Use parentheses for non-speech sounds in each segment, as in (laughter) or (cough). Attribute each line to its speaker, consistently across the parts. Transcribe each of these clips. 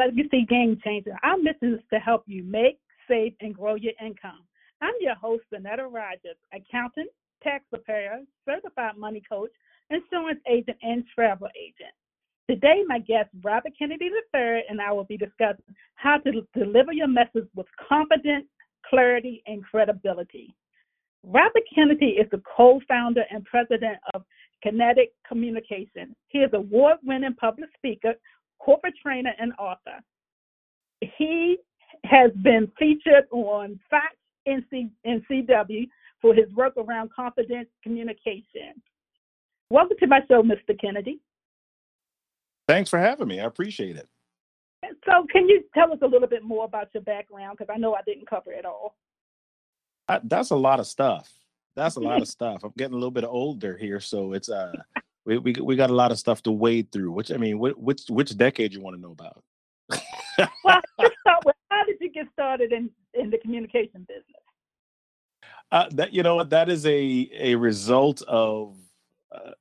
Speaker 1: Legacy Game Changer. Our mission is to help you make, save, and grow your income. I'm your host, Annetta Rogers, accountant, tax preparer, certified money coach, insurance agent, and travel agent. Today, my guest, Robert Kennedy III, and I will be discussing how to deliver your message with confidence, clarity, and credibility. Robert Kennedy is the co founder and president of Kinetic Communication. He is award winning public speaker, corporate trainer, and author. He has been featured on Fox and, CW for his work around confidence communication. Welcome to my show, Mr. Kennedy.
Speaker 2: Thanks for having me. I appreciate it.
Speaker 1: So, can you tell us a little bit more about your background? Because I know I didn't cover it all.
Speaker 2: I, that's a lot of stuff. That's a lot of (laughs) stuff. I'm getting a little bit older here, so it's uh, we we we got a lot of stuff to wade through. Which I mean, which which decade you want to know about? (laughs)
Speaker 1: well, how did you get started in in the communication business?
Speaker 2: Uh, that you know that is a a result of uh,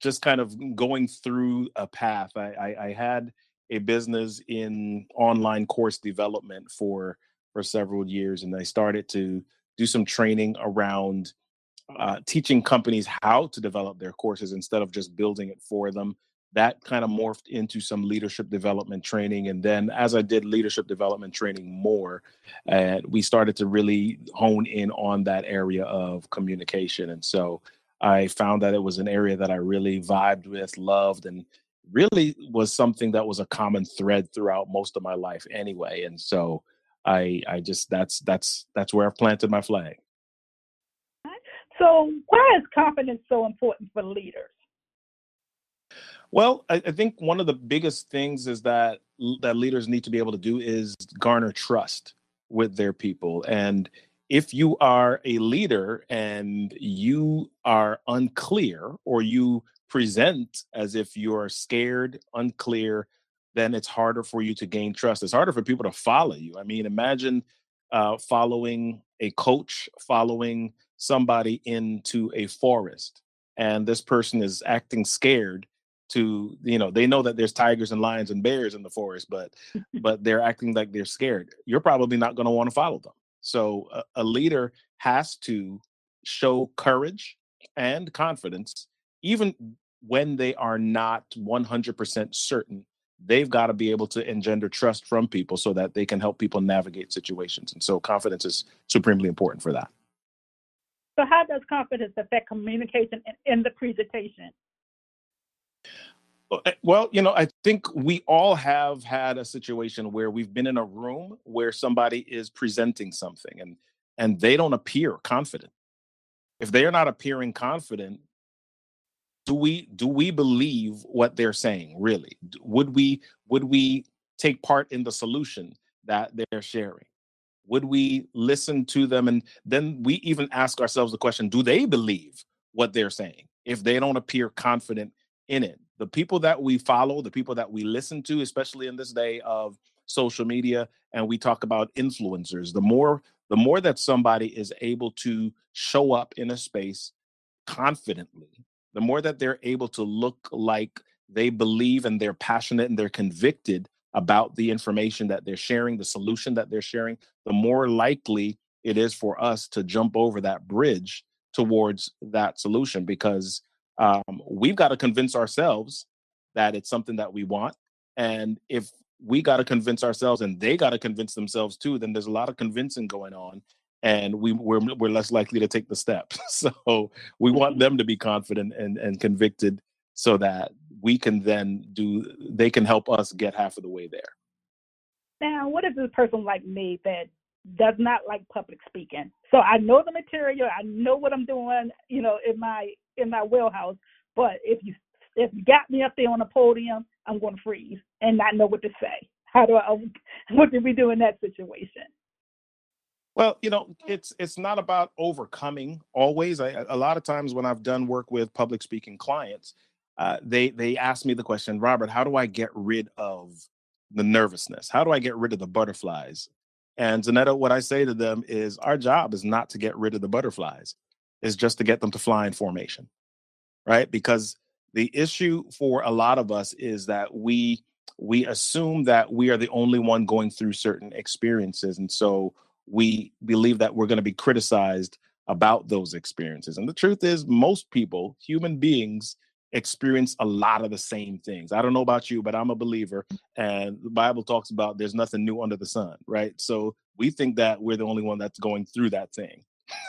Speaker 2: just kind of going through a path. I, I, I had a business in online course development for for several years, and I started to do some training around uh, teaching companies how to develop their courses instead of just building it for them. That kind of morphed into some leadership development training. And then, as I did leadership development training more, uh, we started to really hone in on that area of communication. And so I found that it was an area that I really vibed with, loved, and really was something that was a common thread throughout most of my life anyway. And so I I just that's that's that's where I've planted my flag.
Speaker 1: So why is confidence so important for leaders?
Speaker 2: Well, I, I, think one of the biggest things is that that leaders need to be able to do is garner trust with their people. And if you are a leader and you are unclear or you present as if you're scared, unclear, then it's harder for you to gain trust. It's harder for people to follow you. I mean, imagine uh, following a coach, following somebody into a forest, and this person is acting scared to you know they know that there's tigers and lions and bears in the forest but (laughs) but they're acting like they're scared you're probably not going to want to follow them so a, a, leader has to show courage and confidence even when they are not 100% certain they've got to be able to engender trust from people so that they can help people navigate situations. And so confidence is supremely important for that.
Speaker 1: So, how does confidence affect communication in the presentation?
Speaker 2: Eh, well, you know, I think we all have had a situation where we've been in a room where somebody is presenting something and and they don't appear confident. If they are not appearing confident, do we do we believe what they're saying really would we would we take part in the solution that they're sharing would we listen to them? And then we even ask ourselves the question do they believe what they're saying if they don't appear confident in it? The people that we follow the people that we listen to especially in this day of social media and we talk about influencers the more the more that somebody is able to show up in a space confidently the more that they're able to look like they believe and they're passionate and they're convicted about the information that they're sharing, the solution that they're sharing, the more likely it is for us to jump over that bridge towards that solution because um, we've got to convince ourselves that it's something that we want. And if we got to convince ourselves and they got to convince themselves too, then there's a lot of convincing going on and we we're, we're less likely to take the step (laughs) so we want them to be confident and, and convicted so that we can then do they can help us get half of the way there.
Speaker 1: Now what if a person like me that does not like public speaking? So i know the material i know what i'm doing you know in my in my wheelhouse but if you if you got me up there on a podium i'm going to freeze and not know what to say. How do i (laughs) what do we do in that situation?
Speaker 2: Well, you know, it's it's not about overcoming always. I, a lot of times when I've done work with public speaking clients, uh, they they ask me the question, Robert, how do I get rid of the nervousness? How do I get rid of the butterflies? And Zanetta, what I say to them is, our job is not to get rid of the butterflies; is just to get them to fly in formation, right? Because the issue for a lot of us is that we we assume that we are the only one going through certain experiences. And so we believe that we're going to be criticized about those experiences. And the truth is, most people, human beings, experience a lot of the same things. I don't know about you, but I'm a believer. And the Bible talks about there's nothing new under the sun, right? So we think that we're the only one that's going through that thing.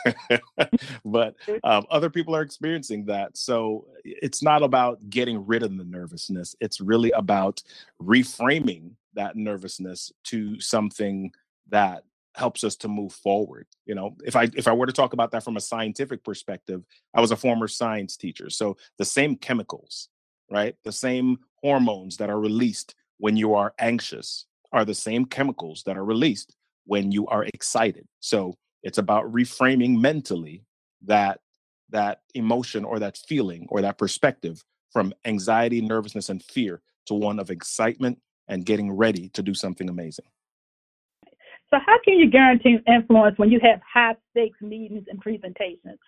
Speaker 2: (laughs) but um, other people are experiencing that. So it's not about getting rid of the nervousness, it's really about reframing that nervousness to something that helps us to move forward you know? If i if i were to talk about that from a scientific perspective i was a former science teacher so the same chemicals right? The same hormones that are released when you are anxious are the same chemicals that are released when you are excited. So it's about reframing mentally that that emotion or that feeling or that perspective from anxiety nervousness and fear to one of excitement and getting ready to do something amazing
Speaker 1: so, how can you guarantee influence when you have high stakes meetings and presentations?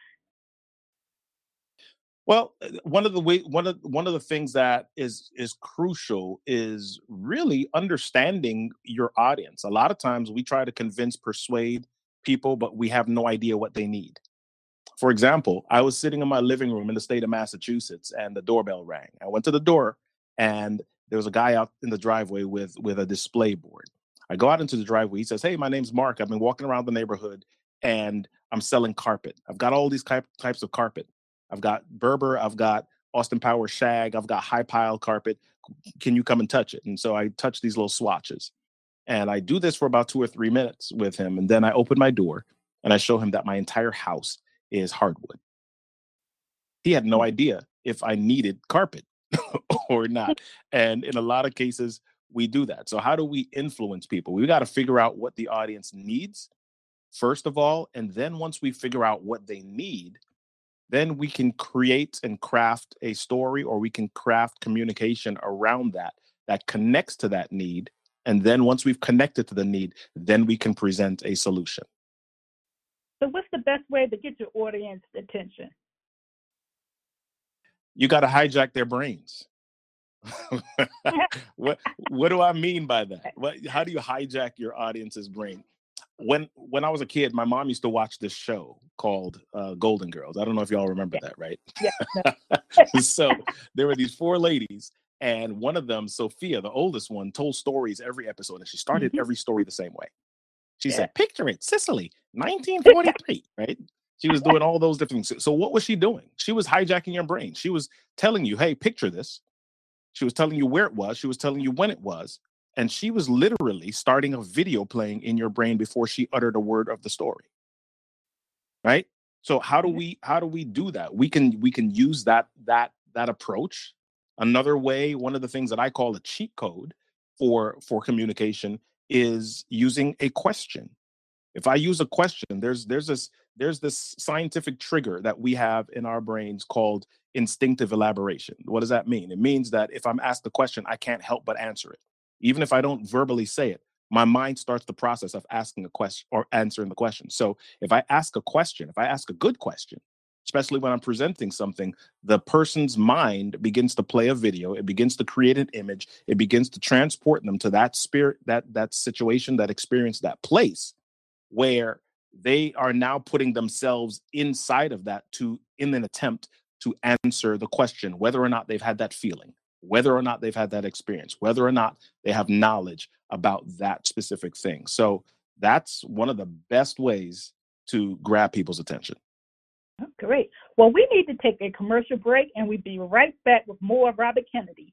Speaker 2: Well, uh, one of the way one of one of the things that is is crucial is really understanding your audience. A lot of times we try to convince, persuade people, but we have no idea what they need. For example, I was sitting in my living room in the state of Massachusetts and the doorbell rang. I went to the door and there was a guy out in the driveway with with a display board. I go out into the driveway. He says, Hey, my name's Mark. I've been walking around the neighborhood and I'm selling carpet. I've got all these types of carpet. I've got Berber, I've got Austin Power shag, I've got high pile carpet. Can you come and touch it? And so I touch these little swatches. And I do this for about two or three minutes with him. And then I open my door and I show him that my entire house is hardwood. He had no mm. idea if I needed carpet (laughs) or not. And in a lot of cases, we do that. So, how do we influence people? We got to figure out what the audience needs, first of all. And then once we figure out what they need, then we can create and craft a story or we can craft communication around that that connects to that need. And then once we've connected to the need, then we can present a solution.
Speaker 1: So, what's the best way to get your audience attention?
Speaker 2: You got to hijack their brains. (laughs) what what do I mean by that? (laughs) What how do you hijack your audience's brain? When when I was a kid, my mom used to watch this show called uh, Golden Girls. I don't know if y'all remember that, right? Yeah. (laughs) so there were these four ladies, and one of them, Sophia, the oldest one, told stories every episode, and she started mm-hmm. every story the same way. She yeah. said, "Picture it, Sicily, 1943." right? She was doing all those different things. So what was she doing? She was hijacking your brain. She was telling you, "Hey, picture this." She was telling you where it was. She was telling you when it was. And she was literally starting a video playing in your brain before she uttered a word of the story. Right? So how do we how do we do that? We can we can use that that that approach. Another way, one of the things that I call a cheat code for for communication is using a question. If I use a question, there's there's this there's this scientific trigger that we have in our brains called instinctive elaboration. What does that mean? It means that if I'm asked a question, I can't help but answer it. Even if I don't verbally say it, my mind starts the process of asking a question or answering the question. So if I ask a question, if I ask a good question, especially when I'm presenting something, the person's mind begins to play a video, it begins to create an image, it begins to transport them to that spirit, that that situation, that experience, that place where they are now putting themselves inside of that to in an attempt to answer the question whether or not they've had that feeling whether or not they've had that experience whether or not they have knowledge about that specific thing. So that's one of the best ways to grab people's attention.
Speaker 1: Oh, great. Well we need to take a commercial break and we'll be right back with more of robert kennedy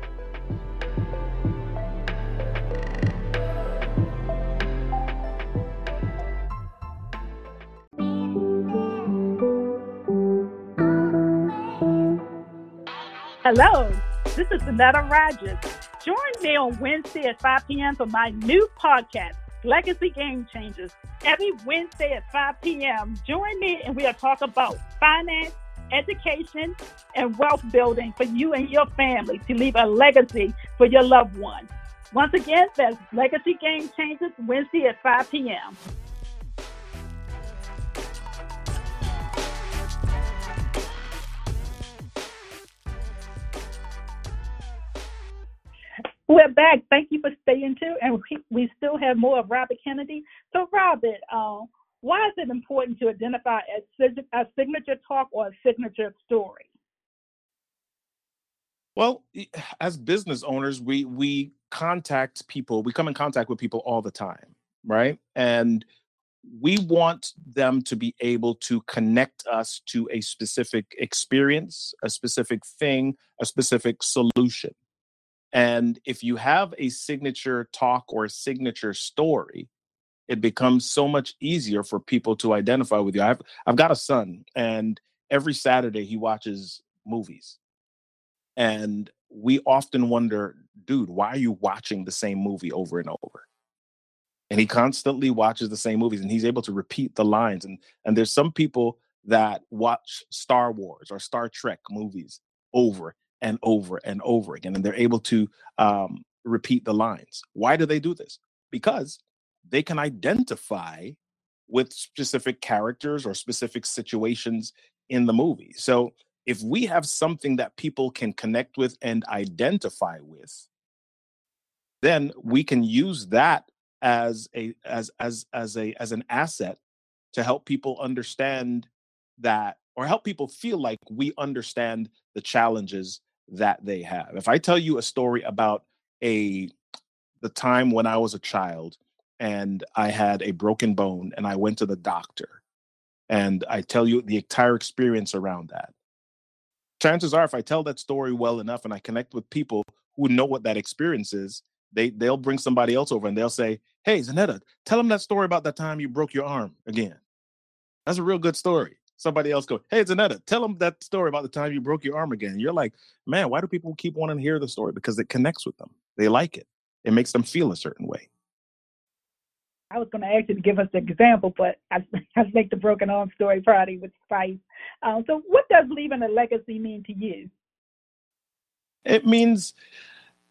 Speaker 1: Hello, this is Annetta Rogers. Join me on Wednesday at 5 p.m. for my new podcast, Legacy Game Changers. Every Wednesday at 5 p.m., join me and we'll talk about finance, education, and wealth building for you and your family to leave a legacy for your loved ones. Once again, that's Legacy Game Changers, Wednesday at 5 p.m. We're back. Thank you for staying too. And we, still have more of Robert Kennedy. So, Robert, uh, why is it important to identify a, a signature talk or a signature story?
Speaker 2: Well, as business owners, we we contact people, we come in contact with people all the time, right? And we want them to be able to connect us to a specific experience, a specific thing, a specific solution. And if you have a signature talk or a signature story, it becomes so much easier for people to identify with you. I've I've got a son, and every Saturday he watches movies. And we often wonder, dude, why are you watching the same movie over and over? And he constantly watches the same movies and he's able to repeat the lines. And and there's some people that watch Star Wars or Star Trek movies over and over and over again, and they're able to um, repeat the lines. Why do they do this? Because they can identify with specific characters or specific situations in the movie. So if we have something that people can connect with and identify with, then we can use that as a as as as a as an asset to help people understand that or help people feel like we understand the challenges that they have. If I tell you a story about a the time when I was a child and I had a broken bone and I went to the doctor and I tell you the entire experience around that. Chances are if I tell that story well enough and I connect with people who know what that experience is, they they'll bring somebody else over and they'll say, "Hey, Zanetta, tell them that story about that time you broke your arm again." That's a real good story somebody else go, Hey, Zanetta, tell them that story about the time you broke your arm again. You're like, man, why do people keep wanting to hear the story? Because it connects with them. They like it. It makes them feel a certain way.
Speaker 1: I was going to ask you to give us an example, but I, (laughs) I think the broken arm story probably would suffice. Um, so, what does leaving a legacy mean to you?
Speaker 2: It means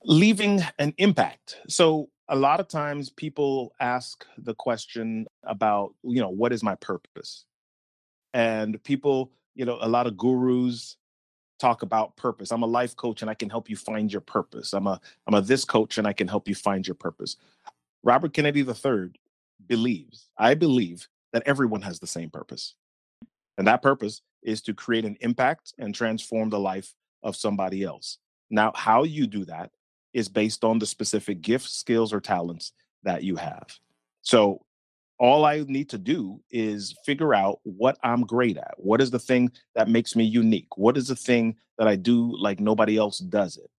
Speaker 2: leaving an impact. So, a lot of times people ask the question about, you know, what is my purpose? And people you know a lot of gurus talk about purpose. I'm a life coach and i can help you find your purpose. I'm a i'm a this coach and i can help you find your purpose. Robert kennedy iii believes i believe that everyone has the same purpose. And that purpose is to create an impact and transform the life of somebody else. Now how you do that is based on the specific gifts skills or talents that you have. So all I need to do is figure out what I'm great at. What is the thing that makes me unique? What is the thing that I do like nobody else does it?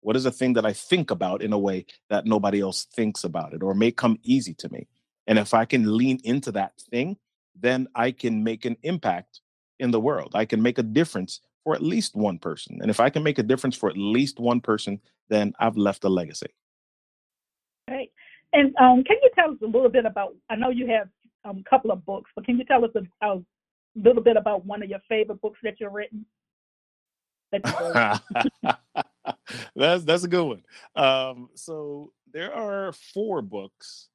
Speaker 2: What is the thing that I think about in a way that nobody else thinks about it or may come easy to me? And if I can lean into that thing, then I can make an impact in the world. I can make a difference for at least one person. And if I can make a difference for at least one person, then I've left a legacy.
Speaker 1: Great. And um, can you tell us a little bit about? I know you have um, a couple of books, but can you tell us a, a little bit about one of your favorite books that you've written? (laughs)
Speaker 2: that's that's a good one. Um, so there are four books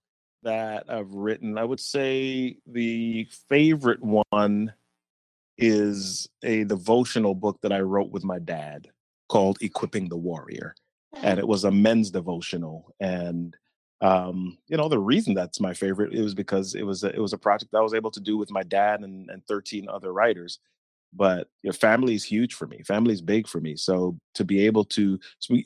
Speaker 2: that I've written. I would say the favorite one is a devotional book that I wrote with my dad called Equipping the Warrior. And it was a men's devotional. And um, you know, the reason that's my favorite is because it was a, it was a project that I was able to do with my dad and, and 13 other writers. But your family is huge for me. Family is big for me. So to be able to,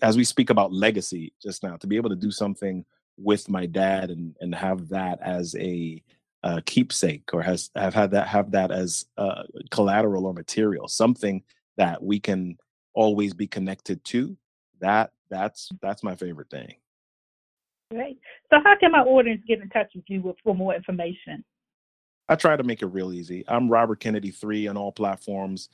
Speaker 2: as we speak about legacy just now, to be able to do something with my dad and and have that as a uh, keepsake or has have had that have that as uh, collateral or material, something that we can always be connected to. That that's that's my favorite thing.
Speaker 1: Great. So, how can my audience get in touch with you for more information?
Speaker 2: I try to make it real easy. I'm Robert Kennedy three on all platforms.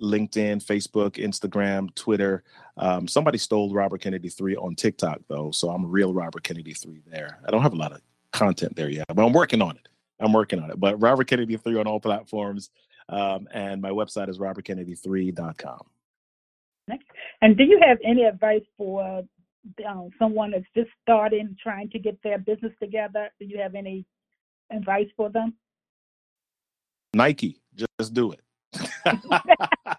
Speaker 2: LinkedIn, Facebook, Instagram, Twitter. Um, somebody stole Robert Kennedy 3 on TikTok, though. So I'm a real Robert Kennedy 3 there. I don't have a lot of content there yet, but I'm working on it. I'm working on it. But Robert Kennedy 3 on all platforms. Um, and my website is robertkennedy3.com.
Speaker 1: And do you have any advice for um, someone that's just starting, trying to get their business together? Do you have any advice for them?
Speaker 2: Nike, just do it. (laughs)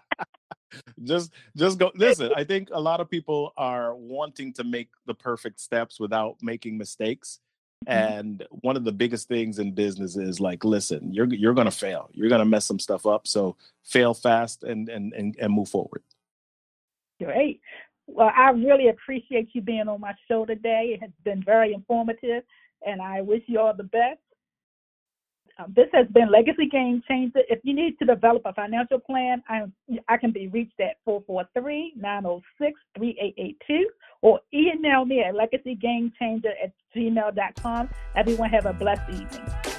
Speaker 2: just just go listen i think a lot of people are wanting to make the perfect steps without making mistakes mm-hmm. and one of the biggest things in business is like listen you're you're going to fail you're going to mess some stuff up so fail fast and and and, and move forward
Speaker 1: great well i really appreciate you being on my show today it has been very informative and i wish you all the best um, this has been Legacy Game Changer. If you need to develop a financial plan, I, I can be reached at 443-906-3882 or email me at legacygamechanger at gmail.com. Everyone have a blessed evening.